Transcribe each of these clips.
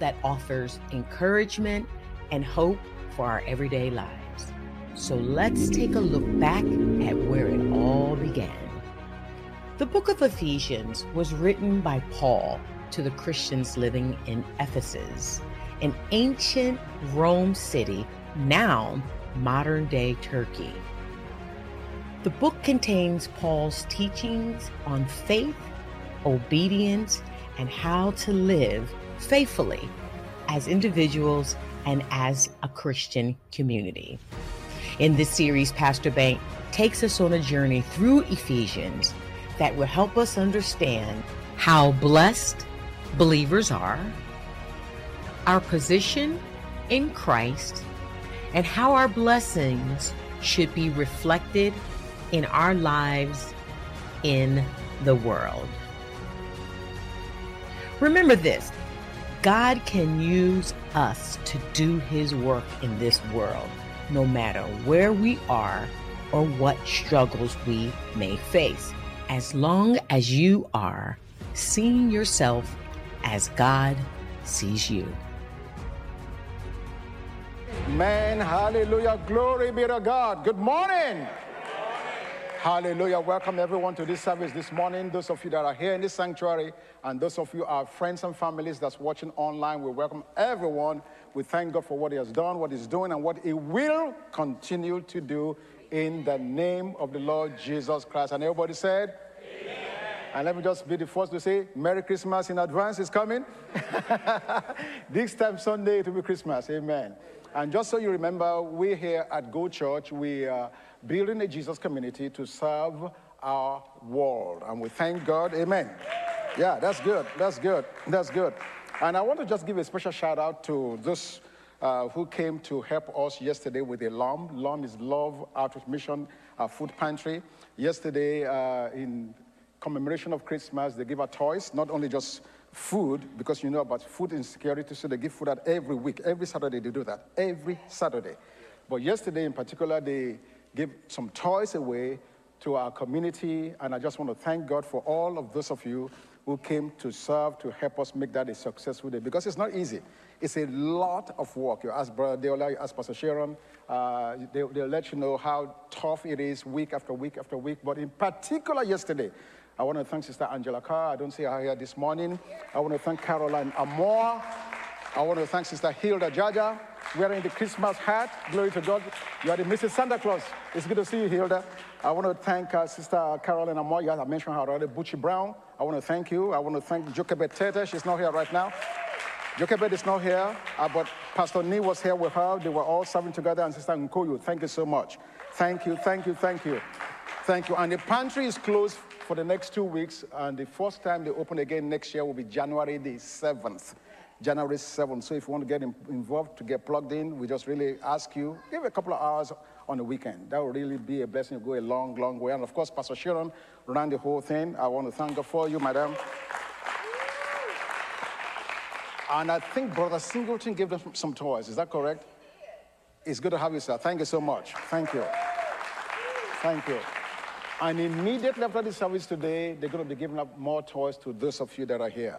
that offers encouragement and hope for our everyday lives. So let's take a look back at where it all began. The book of Ephesians was written by Paul to the Christians living in Ephesus, an ancient Rome city, now modern day Turkey. The book contains Paul's teachings on faith, obedience, and how to live faithfully as individuals and as a Christian community. In this series, Pastor Bank takes us on a journey through Ephesians that will help us understand how blessed believers are, our position in Christ, and how our blessings should be reflected in our lives in the world. Remember this God can use us to do his work in this world, no matter where we are or what struggles we may face, as long as you are seeing yourself as God sees you. Man, hallelujah. Glory be to God. Good morning. Hallelujah. Welcome everyone to this service this morning. Those of you that are here in this sanctuary and those of you are friends and families that's watching online, we welcome everyone. We thank God for what He has done, what He's doing, and what He will continue to do in the name of the Lord Jesus Christ. And everybody said, Amen. And let me just be the first to say, Merry Christmas in advance is coming. this time Sunday, it will be Christmas. Amen. And just so you remember, we here at Go Church, we are building a Jesus community to serve our world. And we thank God. Amen. Yeah, that's good. That's good. That's good. And I want to just give a special shout out to those uh, who came to help us yesterday with a LOM. LOM is Love Outreach Mission uh, Food Pantry. Yesterday, uh, in commemoration of Christmas, they give out toys, not only just food because you know about food insecurity, so they give food out every week. Every Saturday they do that. Every Saturday. But yesterday in particular, they gave some toys away to our community, and I just want to thank God for all of those of you who came to serve to help us make that a successful day because it's not easy. It's a lot of work. You ask Brother Deola, you ask Pastor Sharon, uh, they, will let you know how tough it is week after week after week. But in particular, yesterday, I want to thank Sister Angela Carr. I don't see her here this morning. I want to thank Caroline Amor. I want to thank Sister Hilda Jaja, wearing the Christmas hat. Glory to God. You are the Mrs. Santa Claus. It's good to see you, Hilda. I want to thank uh, Sister Caroline Amor. Yes, I mentioned her already. Butchie Brown. I want to thank you. I want to thank Jochebed Tete. She's not here right now. Jochebed is not here, uh, but Pastor Nee was here with her. They were all serving together. And Sister Nkoyu, thank you so much. Thank you, thank you, thank you. Thank you. And the pantry is closed for the next two weeks, and the first time they open again next year will be January the 7th. January 7th. So if you want to get in, involved, to get plugged in, we just really ask you, give a couple of hours on the weekend. That will really be a blessing. You go a long, long way. And of course, Pastor Sharon ran the whole thing. I want to thank God for you, madam. And I think Brother Singleton gave them some toys. Is that correct? It's good to have you, sir. Thank you so much. Thank you. Thank you. And immediately after the service today, they're going to be giving up more toys to those of you that are here.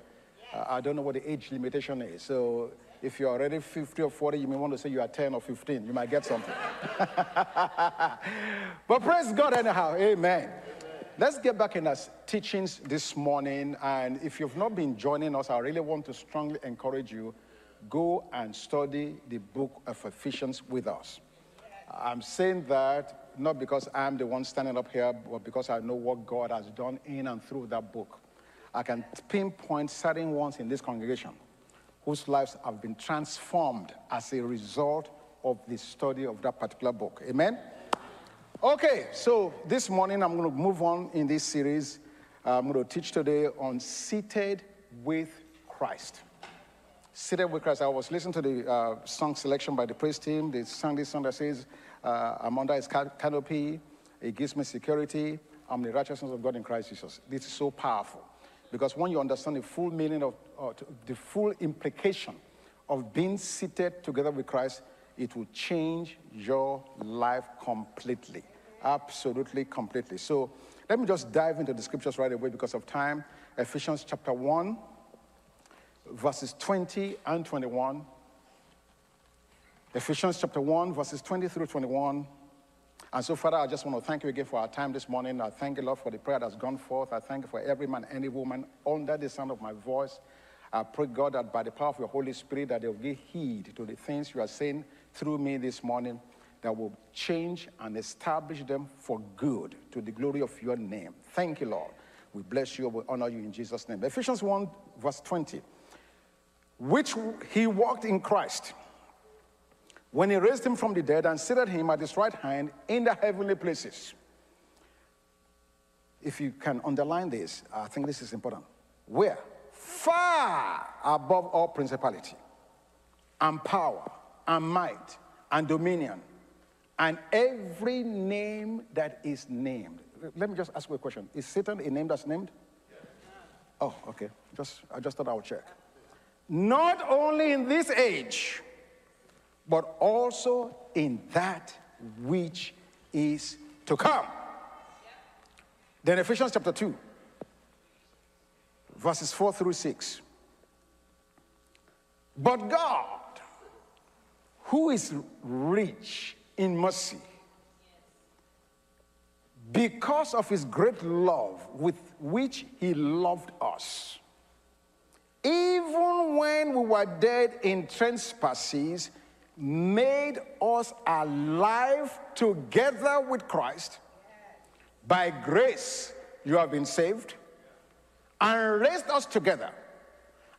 I don't know what the age limitation is. So if you're already 50 or 40, you may want to say you are 10 or 15. You might get something. but praise God anyhow. Amen. Let's get back in our teachings this morning. And if you've not been joining us, I really want to strongly encourage you go and study the book of Ephesians with us. I'm saying that not because I'm the one standing up here, but because I know what God has done in and through that book. I can pinpoint certain ones in this congregation whose lives have been transformed as a result of the study of that particular book. Amen? Okay, so this morning I'm going to move on in this series. I'm going to teach today on seated with Christ. Seated with Christ. I was listening to the uh, song selection by the praise team. They sang this song that says, uh, I'm under his canopy. It gives me security. I'm the righteousness of God in Christ Jesus. This is so powerful. Because when you understand the full meaning of, uh, the full implication of being seated together with Christ, it will change your life completely. Absolutely, completely. So let me just dive into the scriptures right away because of time. Ephesians chapter 1, verses 20 and 21. Ephesians chapter 1, verses 20 through 21. And so, Father, I just want to thank you again for our time this morning. I thank you, Lord, for the prayer that's gone forth. I thank you for every man, any woman under the sound of my voice. I pray, God, that by the power of your Holy Spirit, that they'll give heed to the things you are saying through me this morning that will change and establish them for good to the glory of your name. Thank you, Lord. We bless you. We honor you in Jesus' name. Ephesians 1, verse 20. Which he walked in Christ when he raised him from the dead and seated him at his right hand in the heavenly places. If you can underline this, I think this is important. Where? Far above all principality and power and might and dominion and every name that is named. Let me just ask you a question. Is Satan a name that's named? Oh, okay. Just I just thought I would check. Not only in this age, but also in that which is to come. Then Ephesians chapter 2, verses 4 through 6. But God, who is rich in mercy, because of his great love with which he loved us, even when we were dead in trespasses, made us alive together with Christ. By grace, you have been saved and raised us together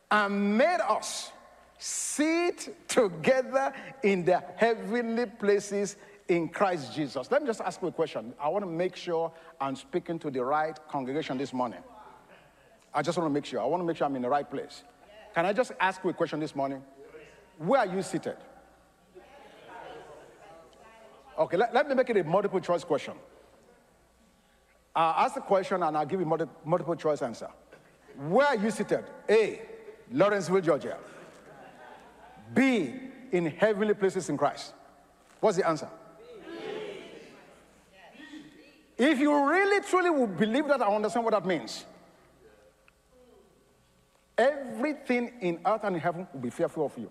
and made us sit together in the heavenly places in Christ Jesus. Let me just ask you a question. I want to make sure I'm speaking to the right congregation this morning. I just want to make sure. I want to make sure I'm in the right place. Can I just ask you a question this morning? Where are you seated? Okay, let, let me make it a multiple choice question. I'll ask the question and I'll give you multi, multiple choice answer. Where are you seated? A. Lawrenceville, Georgia. B. In heavenly places in Christ. What's the answer? If you really truly would believe that, I understand what that means. Everything in earth and in heaven will be fearful of you.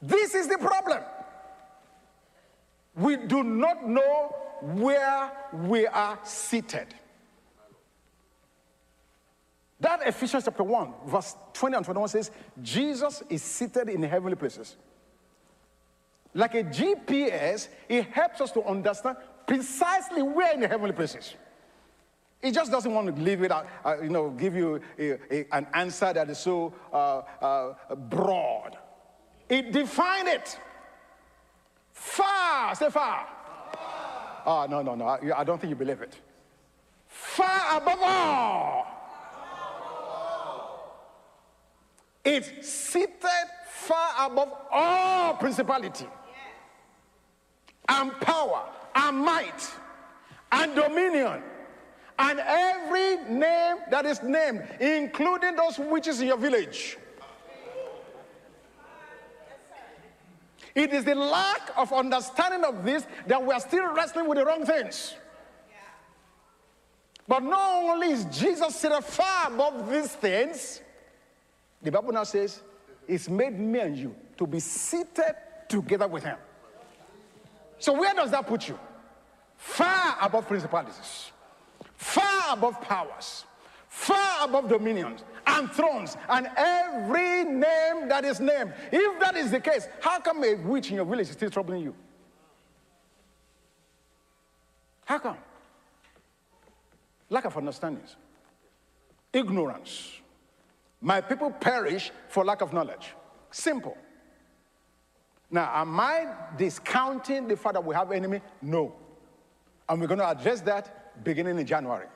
This is the problem. We do not know where we are seated. That Ephesians chapter 1, verse 20 and 21 says, Jesus is seated in heavenly places. Like a GPS, it helps us to understand precisely where in the heavenly places. It just doesn't want to leave it out, uh, you know, give you a, a, an answer that is so uh, uh, broad. It defined it. Far, say far. Oh, no, no, no. I, I don't think you believe it. Far above all. It's seated far above all principality and power and might and dominion and every name that is named, including those witches in your village. It is the lack of understanding of this that we are still wrestling with the wrong things. But not only is Jesus seated far above these things, the Bible now says, It's made me and you to be seated together with Him. So, where does that put you? Far above principalities, far above powers, far above dominions and thrones and every name that is named. If that is the case, how come a witch in your village is still troubling you? How come? Lack of understanding, ignorance. My people perish for lack of knowledge. Simple. Now, am I discounting the fact that we have enemy? No. And we're going to address that beginning in January.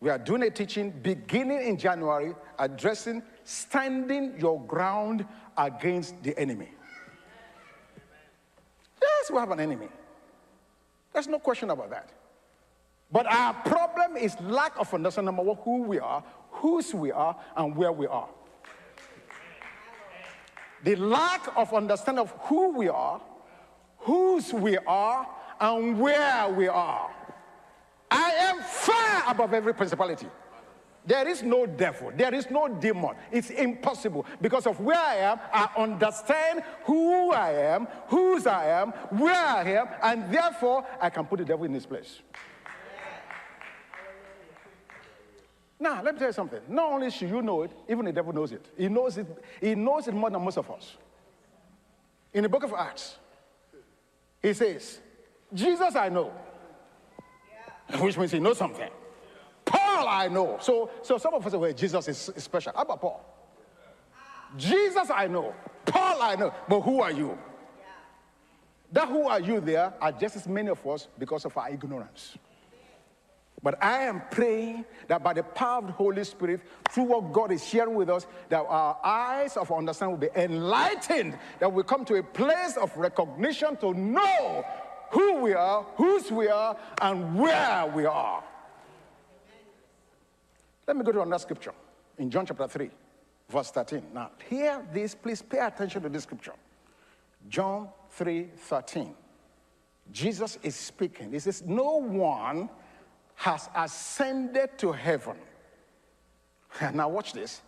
We are doing a teaching beginning in January addressing standing your ground against the enemy. Yes, we have an enemy. There's no question about that. But our problem is lack of understanding of who we are, whose we are, and where we are. The lack of understanding of who we are, whose we are, and where we are above every principality. There is no devil. There is no demon. It's impossible. Because of where I am, I understand who I am, whose I am, where I am, and therefore I can put the devil in his place. Now, let me tell you something. Not only should you know it, even the devil knows it. He knows it, he knows it more than most of us. In the book of Acts, he says, Jesus I know. Yeah. Which means he knows something. Paul I know. So, so some of us say, well, Jesus is, special. How about Paul? Jesus I know. Paul I know. But who are you? That who are you there are just as many of us because of our ignorance. But I am praying that by the power of the Holy Spirit, through what God is sharing with us, that our eyes of understanding will be enlightened, that we come to a place of recognition to know who we are, whose we are, and where we are. Let me go to another scripture in John chapter 3, verse 13. Now, hear this, please pay attention to this scripture. John 3 13. Jesus is speaking. He says, No one has ascended to heaven. now, watch this.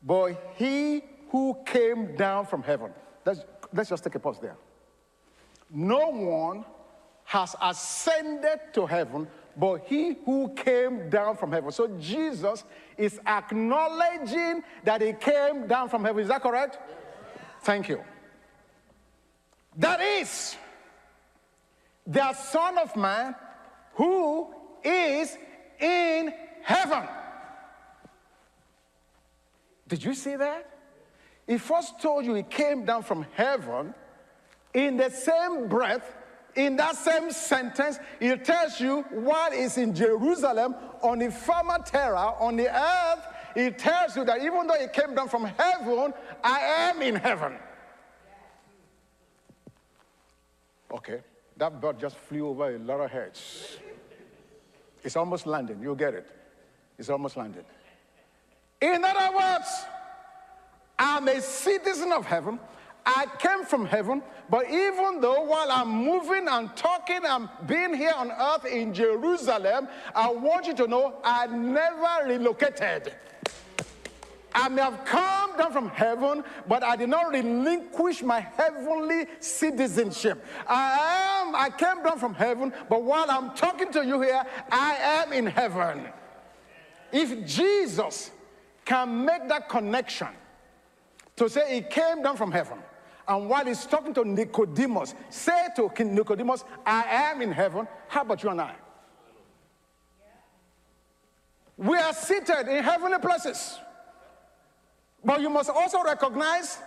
But he who came down from heaven, let's, let's just take a pause there. No one has ascended to heaven but he who came down from heaven. So Jesus is acknowledging that he came down from heaven. Is that correct? Thank you. That is the Son of Man who is in heaven. Did you see that? He first told you he came down from heaven. In the same breath, in that same sentence, he tells you what is in Jerusalem on the former terra, on the earth. He tells you that even though he came down from heaven, I am in heaven. Okay, that bird just flew over a lot of heads. It's almost landing. You'll get it. It's almost landing. In other words, I'm a citizen of heaven. I came from heaven, but even though while I'm moving and talking and being here on earth in Jerusalem, I want you to know I never relocated. I may have come down from heaven, but I did not relinquish my heavenly citizenship. I am, I came down from heaven, but while I'm talking to you here, I am in heaven. If Jesus can make that connection to say he came down from heaven, and while he's talking to Nicodemus, say to Nicodemus, I am in heaven, how about you and I? We are seated in heavenly places. But you must also recognize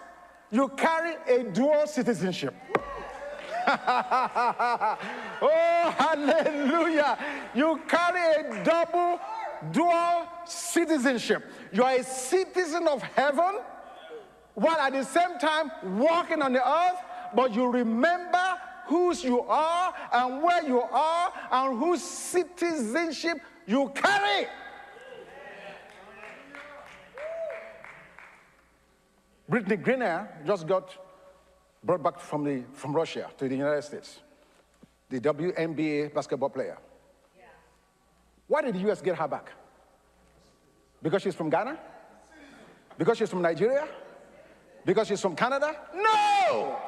you carry a dual citizenship. oh, hallelujah. You carry a double, dual citizenship. You are a citizen of heaven while at the same time walking on the earth, but you remember whose you are and where you are and whose citizenship you carry. Brittney Griner just got brought back from, the, from Russia to the United States, the WNBA basketball player. Yeah. Why did the US get her back? Because she's from Ghana? Because she's from Nigeria? Because she's from Canada? No!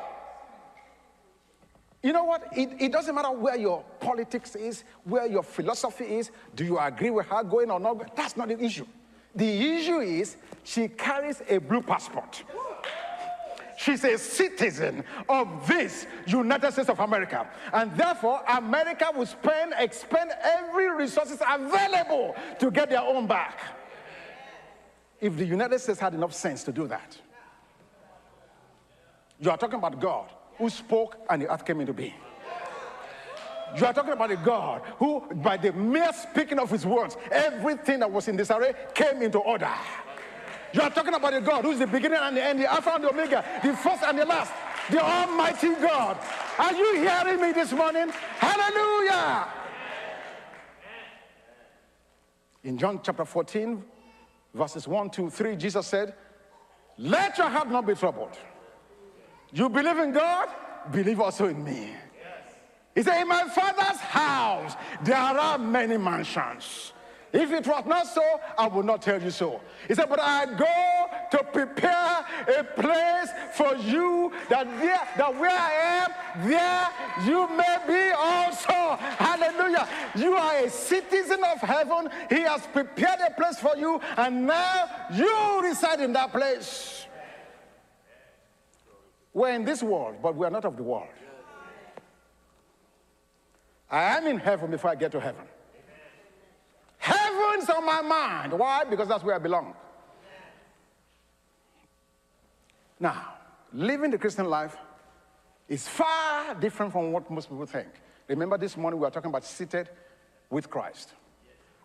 You know what? It, it, doesn't matter where your politics is, where your philosophy is. Do you agree with her going or not? That's not the issue. The issue is she carries a blue passport. She's a citizen of this United States of America. And therefore, America will spend, expend every resources available to get their own back. If the United States had enough sense to do that. You are talking about God who spoke and the earth came into being. You are talking about a God who, by the mere speaking of his words, everything that was in this array came into order. You are talking about a God who's the beginning and the end, the Alpha and the Omega, the first and the last, the Almighty God. Are you hearing me this morning? Hallelujah! In John chapter 14, verses 1, 2, 3, Jesus said, Let your heart not be troubled. You believe in God, believe also in me. Yes. He said, In my father's house, there are many mansions. If it was not so, I would not tell you so. He said, But I go to prepare a place for you that there, that where I am, there you may be also. Hallelujah. You are a citizen of heaven. He has prepared a place for you, and now you reside in that place. We're in this world, but we are not of the world. I am in heaven before I get to heaven. Heaven's on my mind. Why? Because that's where I belong. Now, living the Christian life is far different from what most people think. Remember, this morning we were talking about seated with Christ.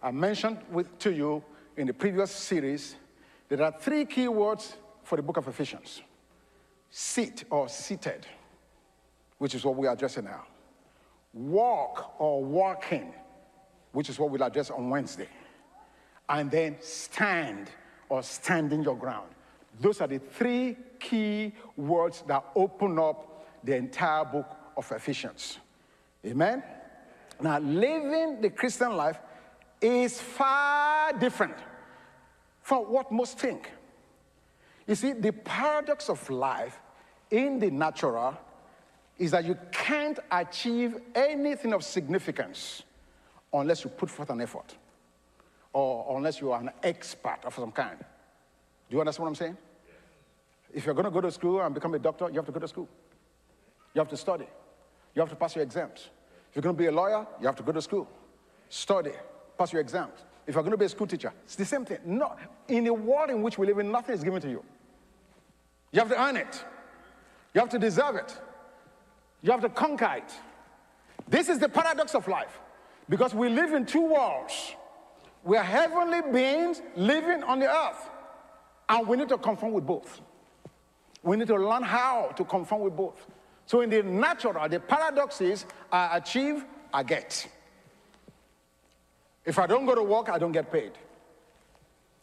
I mentioned with, to you in the previous series that there are three key words for the book of Ephesians sit or seated, which is what we are addressing now walk or walking, which is what we'll address on Wednesday, and then stand or standing your ground. Those are the three key words that open up the entire book of Ephesians. Amen? Now, living the Christian life is far different from what most think. You see, the paradox of life in the natural is that you can't achieve anything of significance unless you put forth an effort or unless you are an expert of some kind. Do you understand what I'm saying? If you're going to go to school and become a doctor, you have to go to school. You have to study. You have to pass your exams. If you're going to be a lawyer, you have to go to school, study, pass your exams. If you're going to be a school teacher, it's the same thing. No, in the world in which we live in, nothing is given to you. You have to earn it. You have to deserve it. You have to conquer it. This is the paradox of life because we live in two worlds. We are heavenly beings living on the earth, and we need to conform with both. We need to learn how to conform with both. So, in the natural, the paradox is I achieve, I get. If I don't go to work, I don't get paid.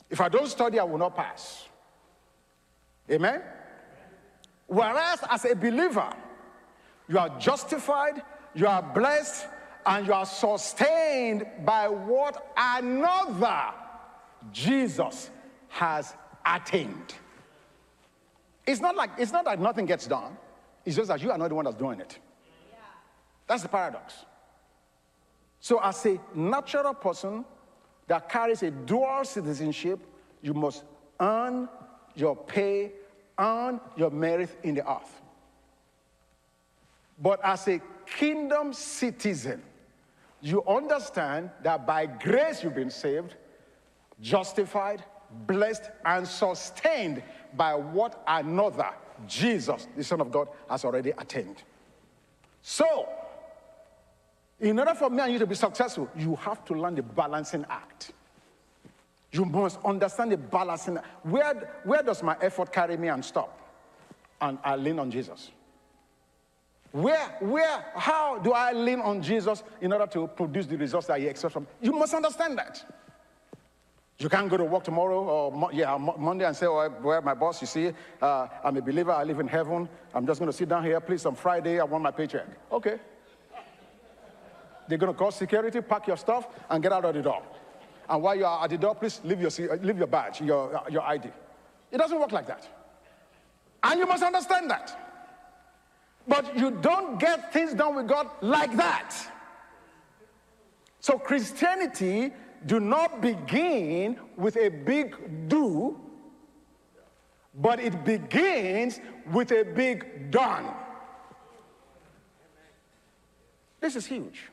If I don't study, I will not pass. Amen? Whereas, as a believer, you are justified, you are blessed, and you are sustained by what another Jesus has attained. It's not like it's not like nothing gets done. It's just that you are not the one that's doing it. That's the paradox. So, as a natural person that carries a dual citizenship, you must earn your pay, earn your merit in the earth. But as a kingdom citizen, you understand that by grace you've been saved, justified, blessed, and sustained by what another, Jesus, the Son of God, has already attained. So, in order for me and you to be successful, you have to learn the balancing act. You must understand the balancing. Where, where does my effort carry me and stop? And I lean on Jesus. Where, where, how do I lean on Jesus in order to produce the results that He expects from me? You must understand that. You can't go to work tomorrow or yeah, Monday and say, oh, well, my boss, you see, uh, I'm a believer, I live in heaven. I'm just going to sit down here, please, on Friday, I want my paycheck. Okay. They're going to call security, pack your stuff, and get out of the door. And while you are at the door, please leave your, leave your badge, your, your ID. It doesn't work like that. And you must understand that. But you don't get things done with God like that. So Christianity do not begin with a big do, but it begins with a big done. This is huge.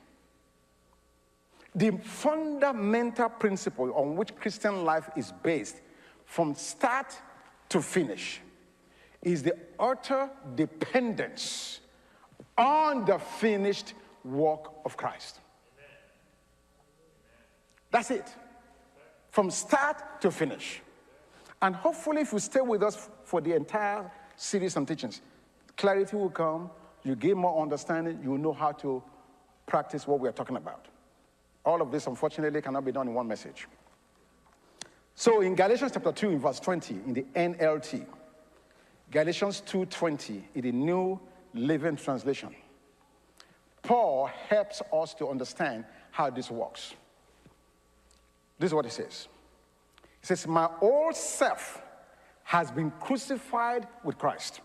The fundamental principle on which Christian life is based from start to finish is the utter dependence on the finished work of Christ. That's it. From start to finish. And hopefully, if you stay with us for the entire series and teachings, clarity will come, you gain more understanding, you will know how to practice what we are talking about. All of this, unfortunately, cannot be done in one message. So in Galatians chapter 2, in verse 20, in the NLT, Galatians 2:20 in the New Living Translation. Paul helps us to understand how this works. This is what he says. He says, My old self has been crucified with Christ.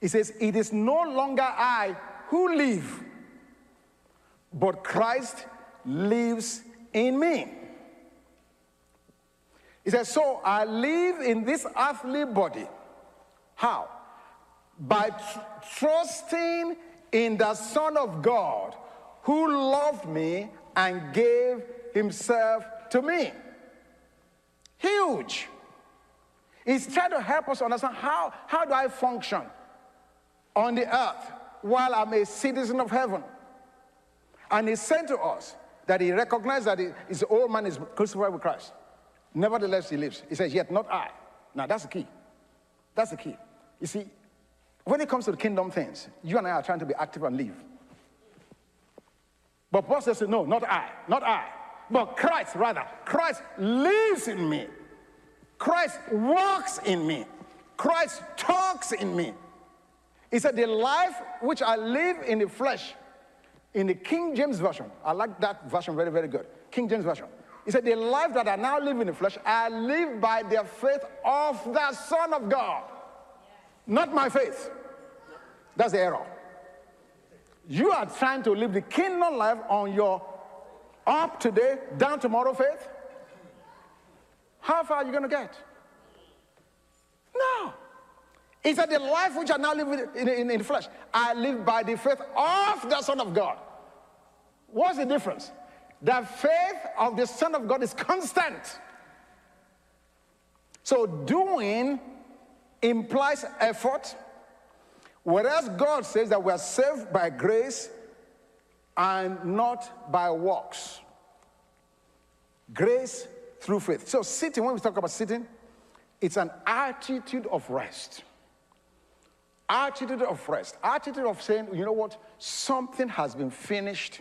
He says, It is no longer I who live, but Christ lives in me. He says, So I live in this earthly body. How? By tr- trusting in the Son of God who loved me and gave himself to me. Huge. He's trying to help us understand how, how do I function on the earth while I'm a citizen of heaven. And he said to us that he recognized that his old man is crucified with Christ. Nevertheless, he lives. He says, Yet not I. Now, that's the key. That's the key. You see, when it comes to the kingdom things, you and I are trying to be active and live. But Paul says, No, not I, not I, but Christ, rather. Christ lives in me. Christ walks in me. Christ talks in me. He said, The life which I live in the flesh, in the King James Version, I like that version very, very good. King James Version. He said, The life that I now live in the flesh, I live by the faith of the Son of God, not my faith. That's the error. You are trying to live the kingdom life on your up today, down tomorrow faith. How far are you going to get? No. He said, The life which I now live in, in, in flesh, I live by the faith of the Son of God. What's the difference? The faith of the Son of God is constant. So doing implies effort, whereas God says that we are saved by grace and not by works. Grace through faith. So sitting, when we talk about sitting, it's an attitude of rest. Attitude of rest. Attitude of saying, you know what? Something has been finished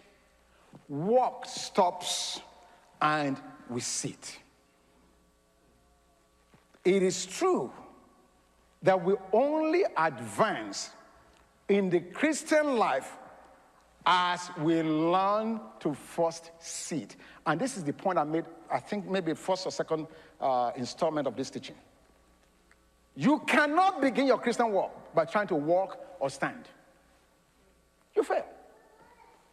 work stops and we sit. It is true that we only advance in the Christian life as we learn to first sit. And this is the point I made, I think maybe first or second uh, installment of this teaching. You cannot begin your Christian walk by trying to walk or stand. You fail.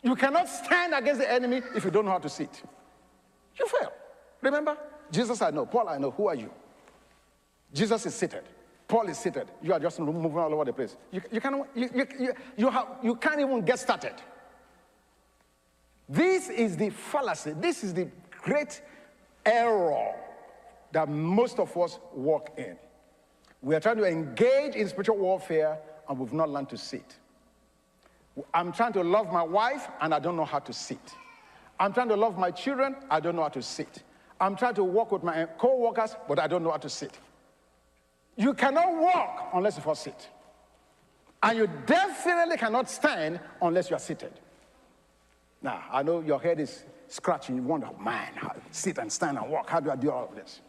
You cannot stand against the enemy if you don't know how to sit. You fail. Remember? Jesus, I know. Paul, I know. Who are you? Jesus is seated. Paul is seated. You are just moving all over the place. You, you, you, you, you, have, you can't even get started. This is the fallacy. This is the great error that most of us walk in. We are trying to engage in spiritual warfare and we've not learned to sit. I'm trying to love my wife and I don't know how to sit. I'm trying to love my children, I don't know how to sit. I'm trying to work with my co workers, but I don't know how to sit. You cannot walk unless you first sit. And you definitely cannot stand unless you are seated. Now, I know your head is scratching. You wonder, man, how, sit and stand and walk. How do I do all of this?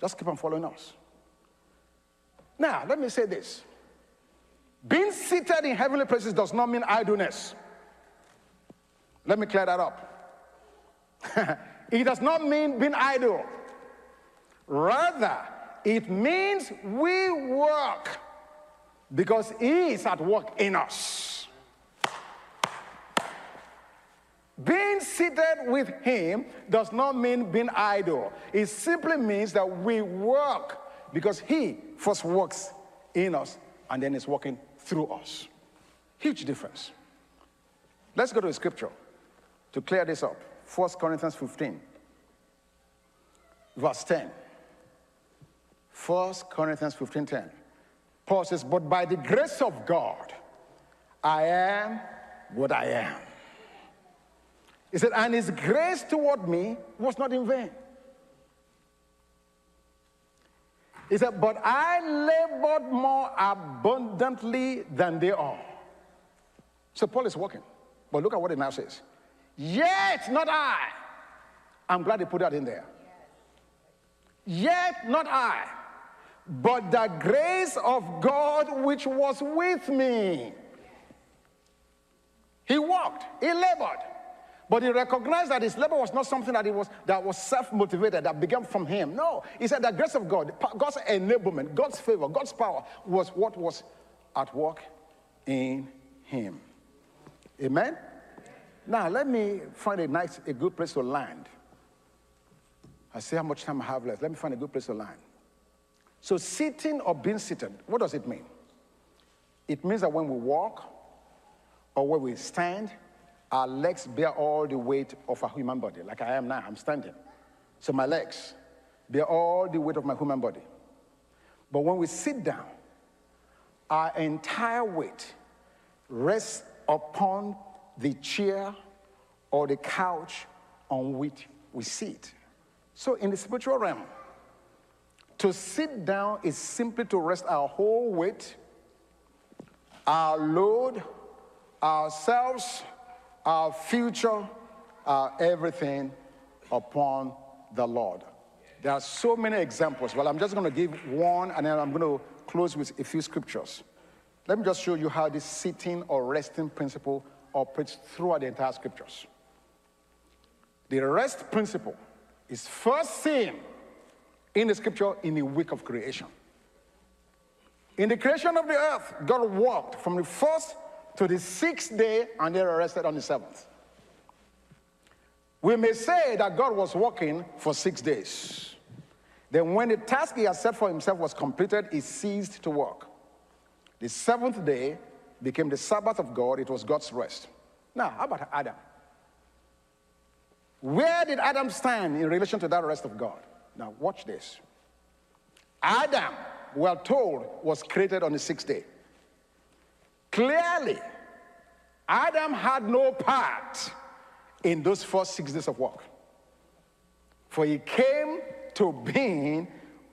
Just keep on following us. Now, let me say this being seated in heavenly places does not mean idleness. Let me clear that up. it does not mean being idle. Rather, it means we work because He is at work in us. Being seated with Him does not mean being idle. It simply means that we work because He first works in us and then is working through us. Huge difference. Let's go to the scripture to clear this up. 1 Corinthians 15, verse 10. 1 Corinthians 15 10. Paul says, But by the grace of God, I am what I am. He said, And his grace toward me was not in vain. He said, But I labored more abundantly than they all. So Paul is working. But look at what it now says. Yet not I. I'm glad they put that in there. Yet not I, but the grace of God which was with me. He walked, he labored, But he recognized that his labor was not something that, he was, that was self motivated, that began from him. No, he said the grace of God, God's enablement, God's favor, God's power was what was at work in him. Amen? Now, let me find a nice, a good place to land. I see how much time I have left. Let me find a good place to land. So, sitting or being seated, what does it mean? It means that when we walk or when we stand, our legs bear all the weight of a human body, like I am now, I'm standing. So my legs bear all the weight of my human body. But when we sit down, our entire weight rests upon the chair or the couch on which we sit. So in the spiritual realm, to sit down is simply to rest our whole weight, our load, ourselves, our future, our everything upon the Lord. There are so many examples. Well, I'm just going to give one and then I'm going to close with a few scriptures. Let me just show you how this sitting or resting principle operates throughout the entire scriptures. The rest principle is first seen in the scripture in the week of creation. In the creation of the earth, God walked from the first to the sixth day and they are arrested on the seventh. We may say that God was working for six days. Then, when the task he had set for himself was completed, he ceased to work. The seventh day became the Sabbath of God, it was God's rest. Now, how about Adam? Where did Adam stand in relation to that rest of God? Now, watch this. Adam, we're told, was created on the sixth day. Clearly, Adam had no part in those first six days of work. For he came to being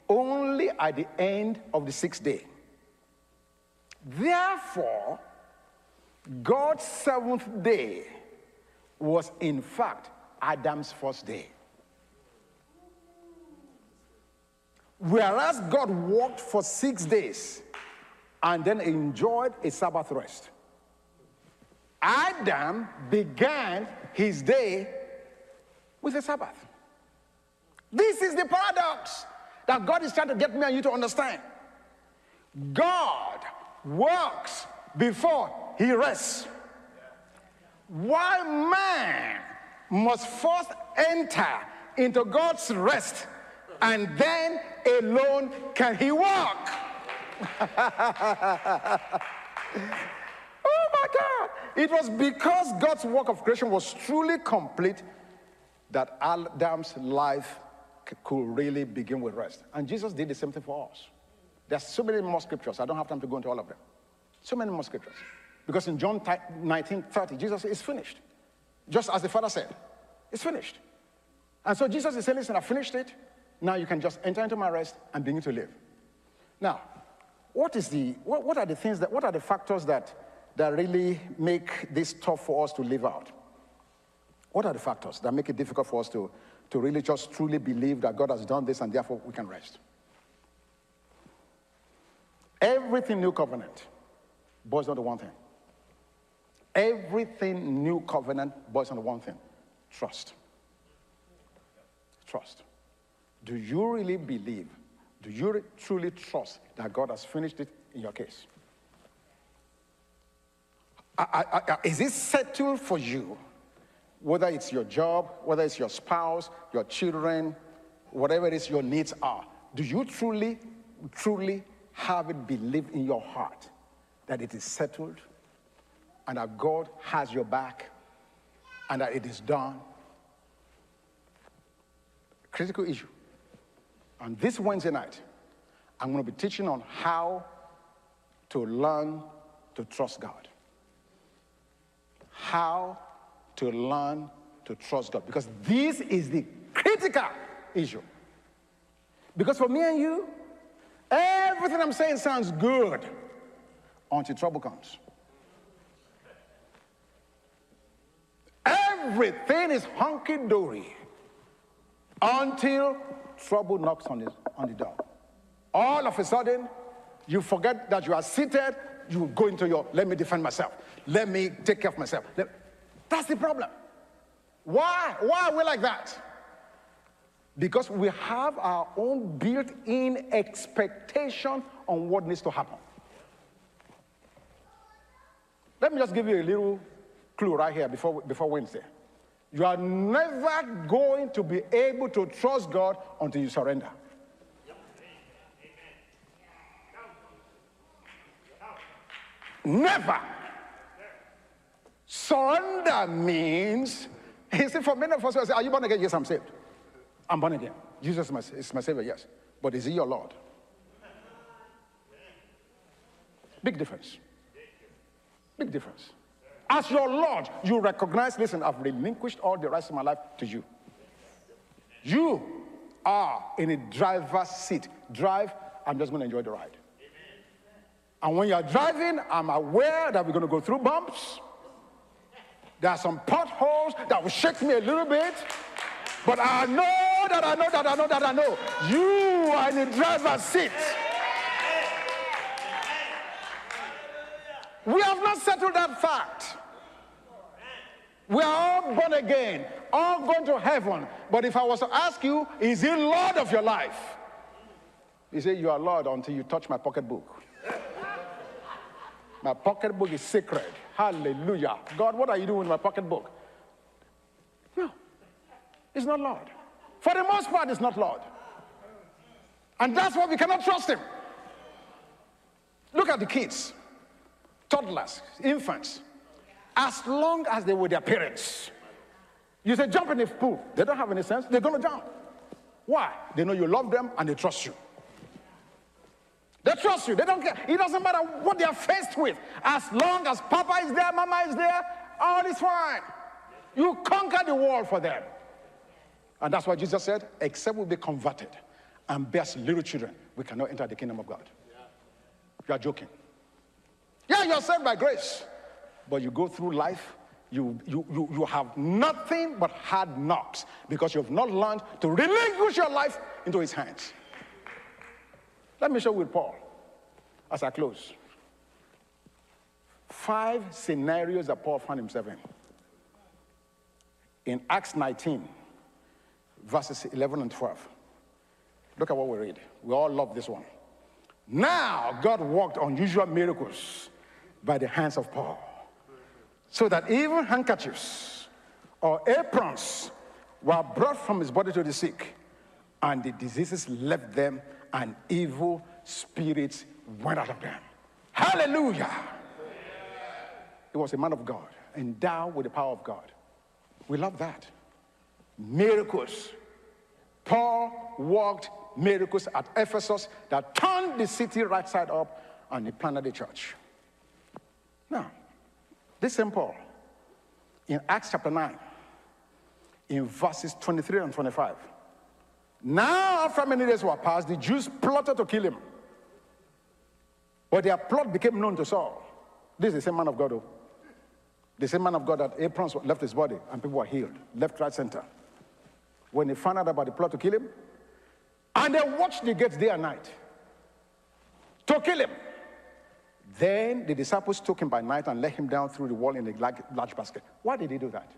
only at the end of the sixth day. Therefore, God's seventh day was in fact Adam's first day. Whereas God worked for six days and then enjoyed a Sabbath rest. Adam began his day with a Sabbath. This is the paradox that God is trying to get me and you to understand. God works before he rests. Why man must first enter into God's rest and then alone can he walk. It was because God's work of creation was truly complete that Adam's life could really begin with rest. And Jesus did the same thing for us. There's so many more scriptures. I don't have time to go into all of them. So many more scriptures. Because in John 19 30, Jesus said, It's finished. Just as the Father said, It's finished. And so Jesus is saying, Listen, I finished it. Now you can just enter into my rest and begin to live. Now, what is the what, what are the things that what are the factors that that really make this tough for us to live out? What are the factors that make it difficult for us to, to really just truly believe that God has done this and therefore we can rest? Everything new covenant boils down to one thing. Everything new covenant boils down to one thing trust. Trust. Do you really believe? Do you truly trust that God has finished it in your case? I, I, is it settled for you? Whether it's your job, whether it's your spouse, your children, whatever it is your needs are, do you truly, truly have it believed in your heart that it is settled and that God has your back and that it is done? Critical issue. And this Wednesday night, I'm going to be teaching on how to learn to trust God. How to learn to trust God. Because this is the critical issue. Because for me and you, everything I'm saying sounds good until trouble comes. Everything is hunky dory until trouble knocks on the, on the door. All of a sudden, you forget that you are seated, you go into your, let me defend myself, let me take care of myself. That's the problem. Why? Why are we like that? Because we have our own built in expectation on what needs to happen. Let me just give you a little clue right here before, before Wednesday. You are never going to be able to trust God until you surrender. Never. Surrender means, he said, for many of us, say, Are you born again? Yes, I'm saved. I'm born again. Jesus is my, is my Savior, yes. But is He your Lord? Big difference. Big difference. As your Lord, you recognize, listen, I've relinquished all the rights of my life to you. You are in a driver's seat. Drive, I'm just going to enjoy the ride. And when you're driving, I'm aware that we're going to go through bumps. There are some potholes that will shake me a little bit. But I know that I know that I know that I know. You are in the driver's seat. We have not settled that fact. We are all born again, all going to heaven. But if I was to ask you, is he Lord of your life? You say, You are Lord until you touch my pocketbook. my pocketbook is sacred. Hallelujah. God, what are you doing with my pocketbook? No, it's not Lord. For the most part, it's not Lord. And that's why we cannot trust him. Look at the kids toddlers, infants, as long as they were their parents. You say, jump in the pool. They don't have any sense. They're going to jump. Why? They know you love them and they trust you. They trust you. They don't care. It doesn't matter what they're faced with. As long as Papa is there, Mama is there, all is fine. You conquer the world for them. And that's why Jesus said, except we be converted and bear little children, we cannot enter the kingdom of God. You are joking. Yeah, you're saved by grace. But you go through life, you, you, you, you have nothing but hard knocks because you have not learned to relinquish your life into his hands. Let me show with Paul as I close. Five scenarios that Paul found himself in. In Acts 19, verses 11 and 12. Look at what we read. We all love this one. Now, God worked unusual miracles by the hands of Paul. So that even handkerchiefs or aprons were brought from his body to the sick, and the diseases left them, and evil spirits went out of them. Hallelujah! He was a man of God, endowed with the power of God. We love that. Miracles. Paul worked miracles at Ephesus that turned the city right side up and he planted the church. Now, this St. Paul, in Acts chapter 9, in verses 23 and 25, now after many days were passed, the Jews plotted to kill him. But their plot became known to Saul. This is the same man of God, though. The same man of God that aprons left his body and people were healed, left, right, center. When they found out about the plot to kill him, and they watched the gates day and night to kill him. Then the disciples took him by night and let him down through the wall in a large basket. Why did they do that?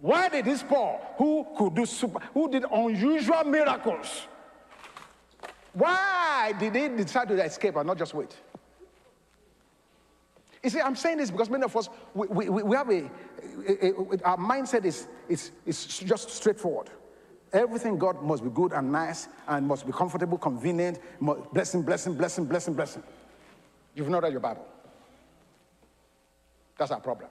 Why did this Paul, who could do super, who did unusual miracles, why did he decide to escape and not just wait? You see, I'm saying this because many of us, we, we, we have a, a, a, our mindset is, is, is just straightforward. Everything God must be good and nice and must be comfortable, convenient, blessing, blessing, blessing, blessing, blessing. You've not read your Bible. That's our problem.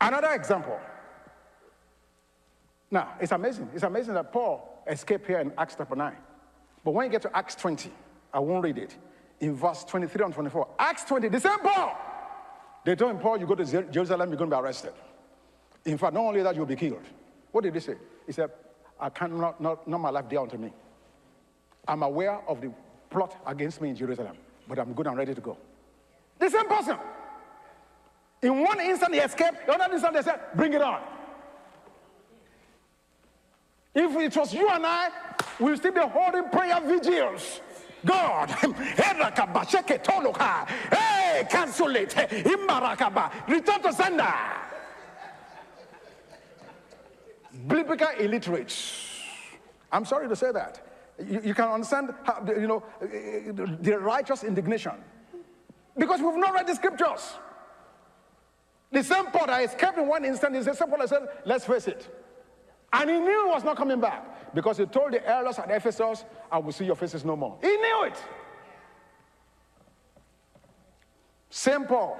Another example. Now, it's amazing. It's amazing that Paul escaped here in Acts chapter 9. But when you get to Acts 20, I won't read it. In verse 23 and 24, Acts 20, the same Paul. They told him, Paul, you go to Jerusalem, you're going to be arrested. In fact, not only that, you'll be killed. What did he say? He said, I cannot, not, not my life dear unto me. I'm aware of the plot against me in Jerusalem, but I'm good and ready to go. The same person. In one instant he escaped, the other instant they said, bring it on. If it was you and I, we'll still be holding prayer vigils. God, hey, cancel it, return to sender. biblical illiterates. I'm sorry to say that. You, you can understand, how, you know, the righteous indignation. Because we've not read the scriptures. The same Paul that escaped in one instant is the same Paul that said, let's face it. And he knew he was not coming back because he told the elders at Ephesus, I will see your faces no more. He knew it. Same Paul,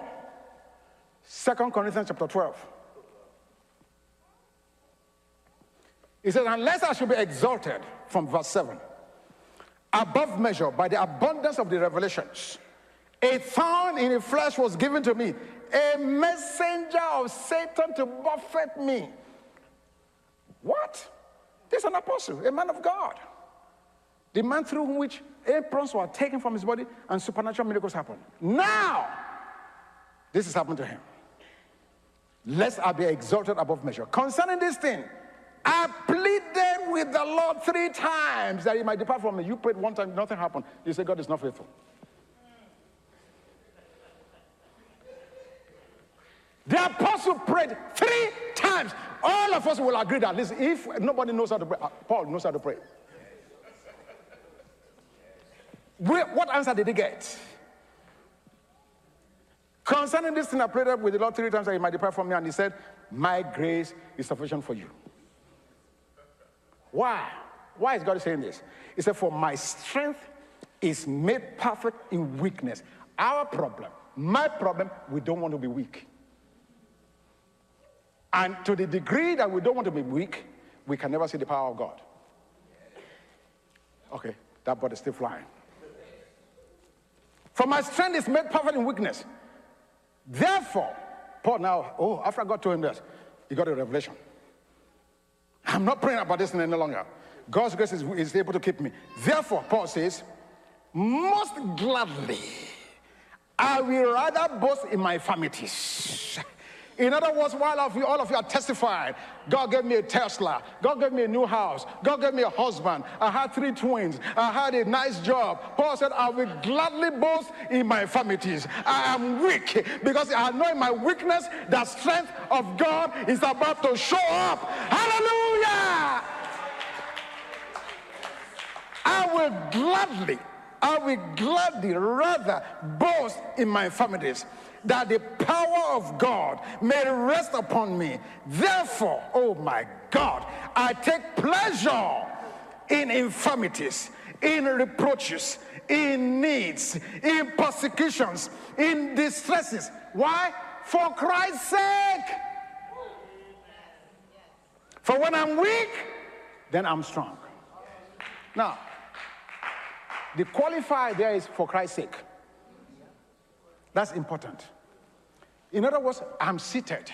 2 Corinthians chapter 12. He says, Unless I should be exalted, from verse 7, above measure by the abundance of the revelations, a thorn in the flesh was given to me, a messenger of Satan to buffet me. What? This is an apostle, a man of God. The man through which aprons were taken from his body and supernatural miracles happened. Now, this has happened to him. Lest I be exalted above measure. Concerning this thing, I pleaded with the Lord three times that he might depart from me. You prayed one time, nothing happened. You say, God is not faithful. The apostle prayed three times. All of us will agree that, listen, if nobody knows how to pray, uh, Paul knows how to pray. What answer did he get? Concerning this thing, I prayed up with the Lord three times that he might depart from me, and he said, My grace is sufficient for you. Why? Why is God saying this? He said, For my strength is made perfect in weakness. Our problem, my problem, we don't want to be weak. And to the degree that we don't want to be weak, we can never see the power of God. Okay, that bird is still flying. For my strength is made perfect in weakness. Therefore, Paul now, oh, after God told him this, he got a revelation. I'm not praying about this any longer. God's grace is, is able to keep me. Therefore, Paul says, most gladly, I will rather boast in my infirmities in other words, while of, you, all of you are testifying, God gave me a Tesla, God gave me a new house, God gave me a husband, I had three twins, I had a nice job. Paul said, I will gladly boast in my infirmities. I am weak because I know in my weakness the strength of God is about to show up. Hallelujah! I will gladly, I will gladly rather boast in my infirmities that the power of God may rest upon me. Therefore, oh my God, I take pleasure in infirmities, in reproaches, in needs, in persecutions, in distresses. Why? For Christ's sake. For when I'm weak, then I'm strong. Now, the qualifier there is for Christ's sake. That's important. In other words, I'm seated,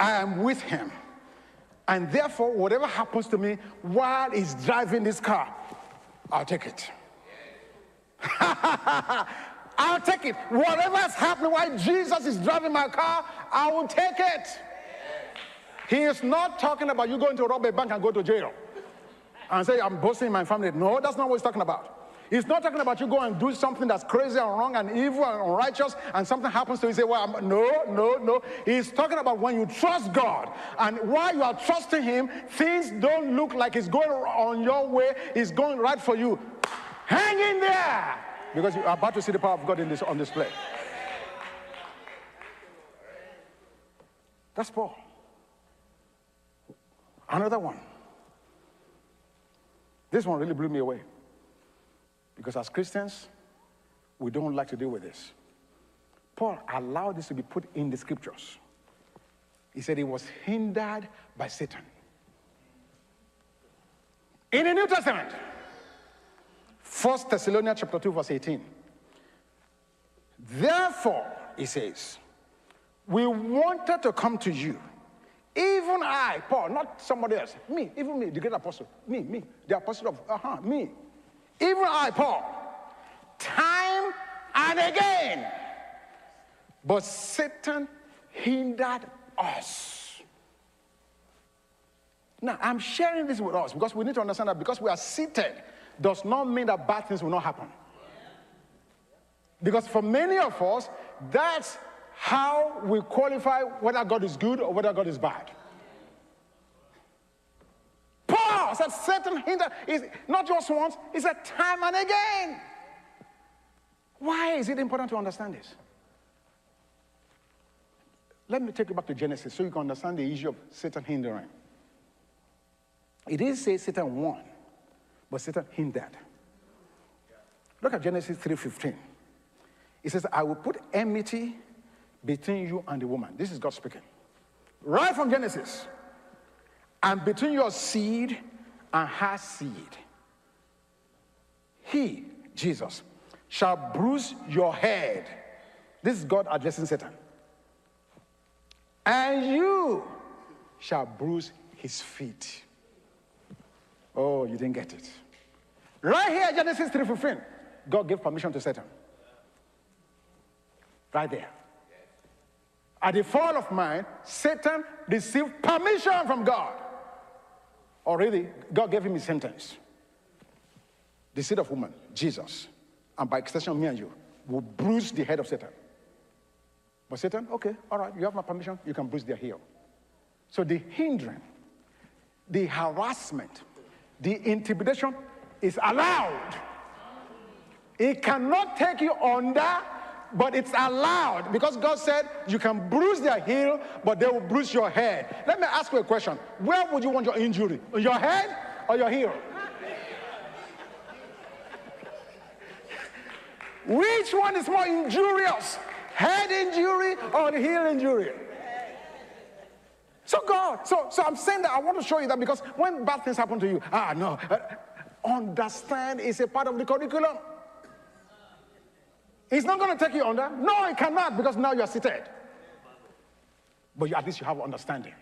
I am with him. And therefore, whatever happens to me while he's driving this car, I'll take it. I'll take it. Whatever is happening while Jesus is driving my car, I will take it. He is not talking about you going to rob a bank and go to jail and say, I'm boasting my family. No, that's not what he's talking about. He's not talking about you go and do something that's crazy and wrong and evil and unrighteous and something happens to you. You say, well, I'm, no, no, no. He's talking about when you trust God and while you are trusting Him, things don't look like it's going on your way, it's going right for you. Hang in there because you're about to see the power of God in this, on display. That's Paul. Another one. This one really blew me away. Because as Christians, we don't like to deal with this. Paul allowed this to be put in the scriptures. He said he was hindered by Satan. In the New Testament, 1 Thessalonians chapter 2, verse 18. Therefore, he says, we wanted to come to you. Even I, Paul, not somebody else, me, even me, the great apostle, me, me, the apostle of, uh-huh, me, even I, Paul, time and again. But Satan hindered us. Now, I'm sharing this with us because we need to understand that because we are seated does not mean that bad things will not happen. Because for many of us, that's how we qualify whether God is good or whether God is bad. I said Satan hinder is not just once, it's a time and again. Why is it important to understand this? Let me take you back to Genesis so you can understand the issue of Satan hindering. It didn't say Satan won, but Satan hindered. Look at Genesis 3:15. It says, I will put enmity between you and the woman. This is God speaking. Right from Genesis. And between your seed and her seed. He, Jesus, shall bruise your head. This is God addressing Satan. And you shall bruise his feet. Oh, you didn't get it. Right here, Genesis 3:15, God gave permission to Satan. Right there. At the fall of man, Satan received permission from God. Already, God gave him his sentence. The seed of woman, Jesus, and by extension, me and you, will bruise the head of Satan. But Satan, okay, all right, you have my permission, you can bruise their heel. So the hindering, the harassment, the intimidation is allowed. It cannot take you under, but it's allowed because God said you can bruise their heel, but they will bruise your head. Let me ask you a question Where would you want your injury? Your head or your heel? Which one is more injurious? Head injury or heel injury? So God, so, so I'm saying that I want to show you that because when bad things happen to you, ah no, uh, understand is a part of the curriculum. It's not going to take you under. No, it cannot because now you're seated. But you, at least you have understanding.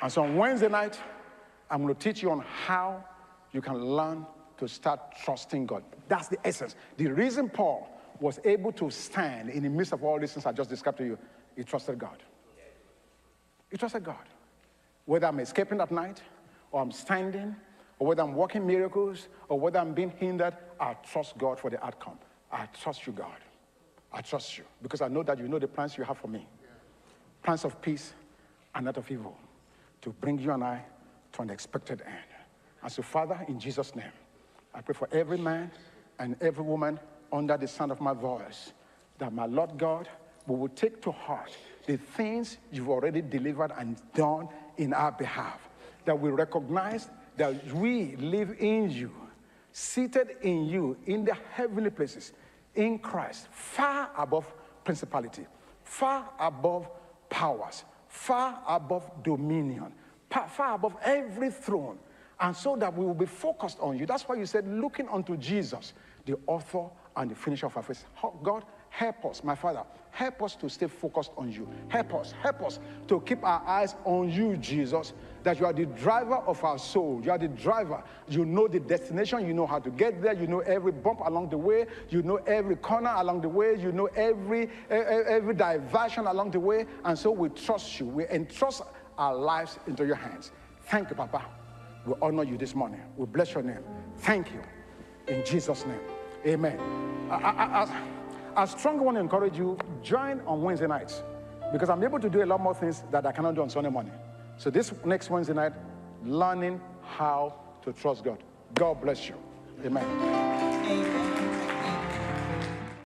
And so on Wednesday night, I'm going to teach you on how you can learn to start trusting God. That's the essence. The reason Paul was able to stand in the midst of all these things I just described to you, he trusted God. He trusted God. Whether I'm escaping at night, or I'm standing, or whether I'm working miracles, or whether I'm being hindered, I trust God for the outcome. I trust you, God. I trust you because I know that you know the plans you have for me plans of peace and not of evil to bring you and I to an expected end. And so, Father, in Jesus' name, I pray for every man and every woman under the sound of my voice that my Lord God will take to heart the things you've already delivered and done in our behalf. That we recognize that we live in you, seated in you in the heavenly places, in Christ, far above principality, far above powers, far above dominion, far above every throne. And so that we will be focused on you. That's why you said, looking unto Jesus, the author and the finisher of our faith. God, help us, my Father, help us to stay focused on you. Help us, help us to keep our eyes on you, Jesus, that you are the driver of our soul. You are the driver. You know the destination. You know how to get there. You know every bump along the way. You know every corner along the way. You know every, every diversion along the way. And so we trust you. We entrust our lives into your hands. Thank you, Papa. We honor you this morning. We bless your name. Thank you. In Jesus' name. Amen. I, I, I, I strongly want to encourage you, join on Wednesday nights because I'm able to do a lot more things that I cannot do on Sunday morning. So this next Wednesday night, learning how to trust God. God bless you. Amen. Amen.